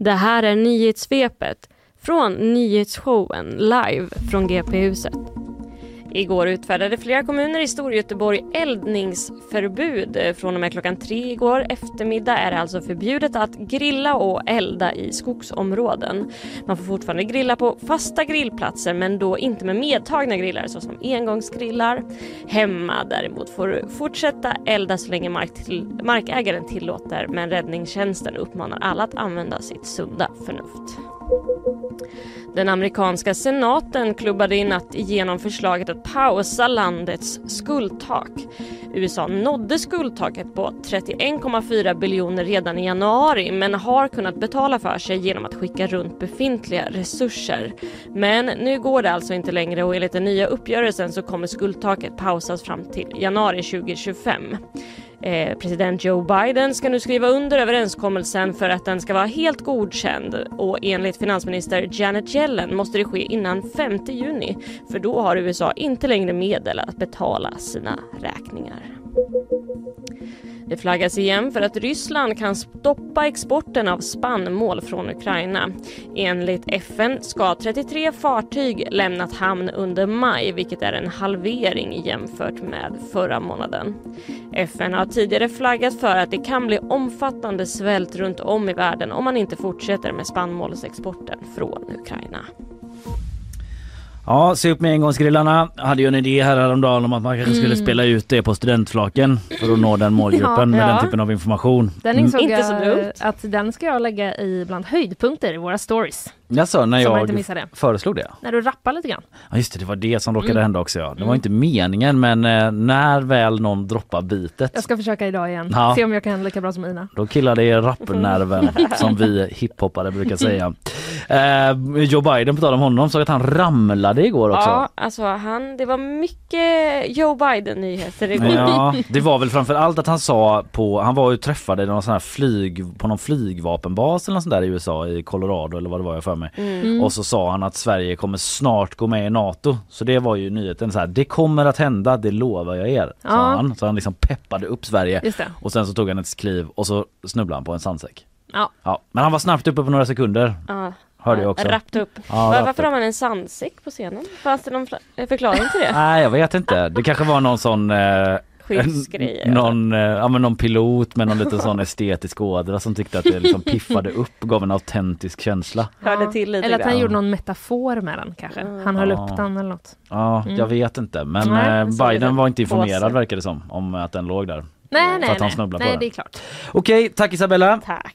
Det här är nyhetssvepet från nyhetsshowen live från GP-huset. Igår utfärdade flera kommuner i Storgöteborg eldningsförbud. Från och med klockan tre igår eftermiddag är det alltså förbjudet att grilla och elda i skogsområden. Man får fortfarande grilla på fasta grillplatser men då inte med medtagna grillar såsom engångsgrillar. Hemma däremot får du fortsätta elda så länge mark till, markägaren tillåter men räddningstjänsten uppmanar alla att använda sitt sunda förnuft. Den amerikanska senaten klubbade i natt igenom förslaget att pausa landets skuldtak. USA nådde skuldtaket på 31,4 biljoner redan i januari men har kunnat betala för sig genom att skicka runt befintliga resurser. Men nu går det alltså inte längre och enligt den nya uppgörelsen så kommer skuldtaket pausas fram till januari 2025. Eh, president Joe Biden ska nu skriva under överenskommelsen för att den ska vara helt godkänd och enligt finansminister Janet Yellen måste det ske innan 5 juni för då har USA inte längre medel att betala sina räkningar. Det flaggas igen för att Ryssland kan stoppa exporten av spannmål från Ukraina. Enligt FN ska 33 fartyg lämnat hamn under maj vilket är en halvering jämfört med förra månaden. FN har tidigare flaggat för att det kan bli omfattande svält runt om i världen om man inte fortsätter med spannmålsexporten från Ukraina. Ja, se upp med engångsgrillarna. Hade ju en idé här häromdagen om att man kanske skulle spela ut det på studentflaken för att nå den målgruppen Ja, med ja. den typen av information. Den insåg Inte så jag dumt. att den ska jag lägga i bland höjdpunkter i våra stories. Jaså, när Så man inte jag föreslog det? När du rappar lite grann. Ja just det, det var det som råkade Mm. hända också ja. Det var inte meningen men eh, när väl någon droppar bitet Jag ska försöka idag igen. Ja. Se om jag kan lika bra som Ina. Då killar det i rappnerven som vi hiphoppare brukar säga. Eh, Joe Biden på tal om honom såg att han ramlade igår också. Ja, alltså han, det var mycket Joe Biden-nyheter igår. Ja, det var väl framför allt att han sa på, han var ju träffade någon sån här flyg, på någon flygvapenbas eller något sånt där i USA i Colorado eller vad det var jag för mig. Mm. Och så sa han att Sverige kommer snart gå med i NATO. Så det var ju nyheten så här, det kommer att hända, det lovar jag er. Sa Ja. han. Så han liksom peppade upp Sverige. Och sen så tog han ett kliv och så snubblade han på en sandsäck. Ja. Ja, men han var snabbt uppe på några sekunder. Ja, Hörde jag också. Rappt upp. Ja, Var, varför upp. har man en sandsäck på scenen? Fanns det någon fla- förklaring till det? Nej jag vet inte. Det kanske var någon sån eh, Skyddsgrejer. någon, eh, ja, men någon pilot med någon liten sån estetisk ådra som tyckte att det liksom piffade upp och gav en autentisk känsla. Hörde till lite Eller att han grann. gjorde någon metafor med den kanske. Han höll Ja. upp den eller något. Ja, Mm. jag vet inte. Men Nej, eh. Biden var inte informerad verkar det som om att den låg där. Nej, För nej, att han nej. snubblade på Nej, den. det är klart. Okej, tack Isabella. Tack.